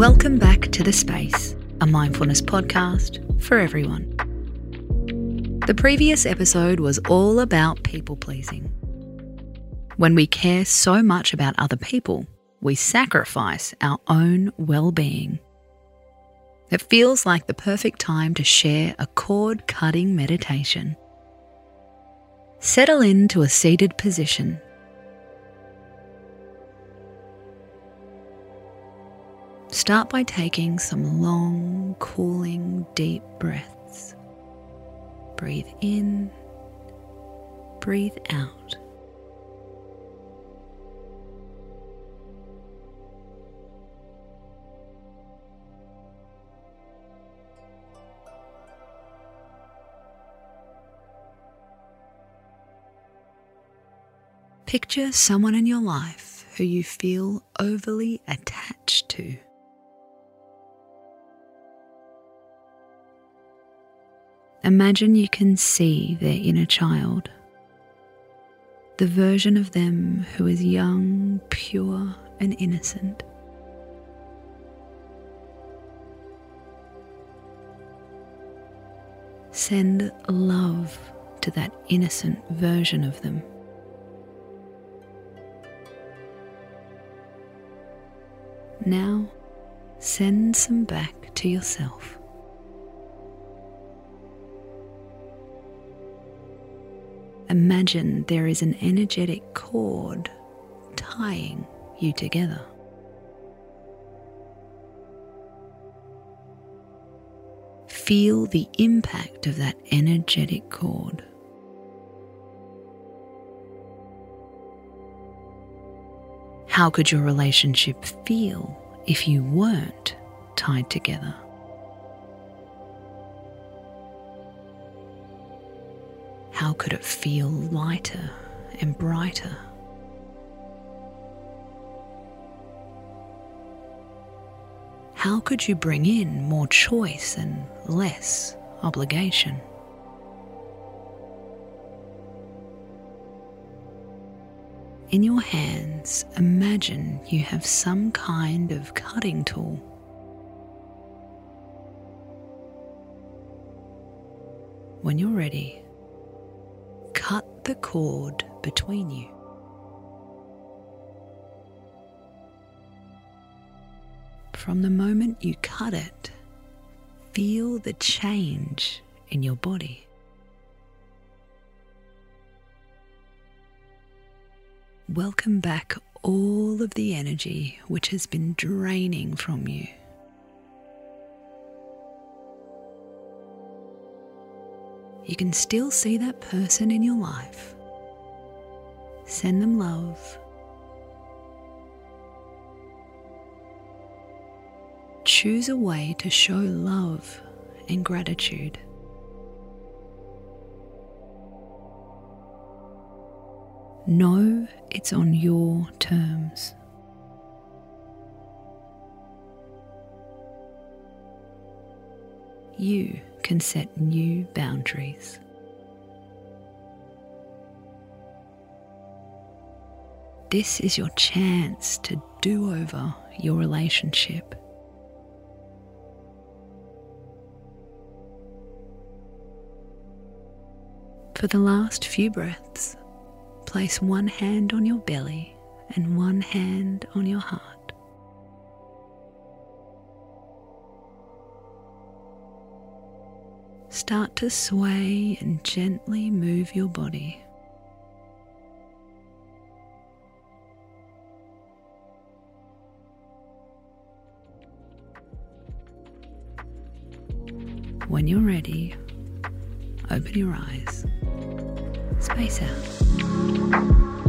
Welcome back to The Space, a mindfulness podcast for everyone. The previous episode was all about people pleasing. When we care so much about other people, we sacrifice our own well being. It feels like the perfect time to share a cord cutting meditation. Settle into a seated position. Start by taking some long, cooling, deep breaths. Breathe in, breathe out. Picture someone in your life who you feel overly attached to. Imagine you can see their inner child, the version of them who is young, pure, and innocent. Send love to that innocent version of them. Now, send some back to yourself. Imagine there is an energetic cord tying you together. Feel the impact of that energetic cord. How could your relationship feel if you weren't tied together? How could it feel lighter and brighter? How could you bring in more choice and less obligation? In your hands, imagine you have some kind of cutting tool. When you're ready, cut the cord between you. From the moment you cut it, feel the change in your body. Welcome back all of the energy which has been draining from you. You can still see that person in your life. Send them love. Choose a way to show love and gratitude. Know it's on your terms. You can set new boundaries. This is your chance to do over your relationship. For the last few breaths, place one hand on your belly and one hand on your heart. Start to sway and gently move your body. When you're ready, open your eyes. Space out.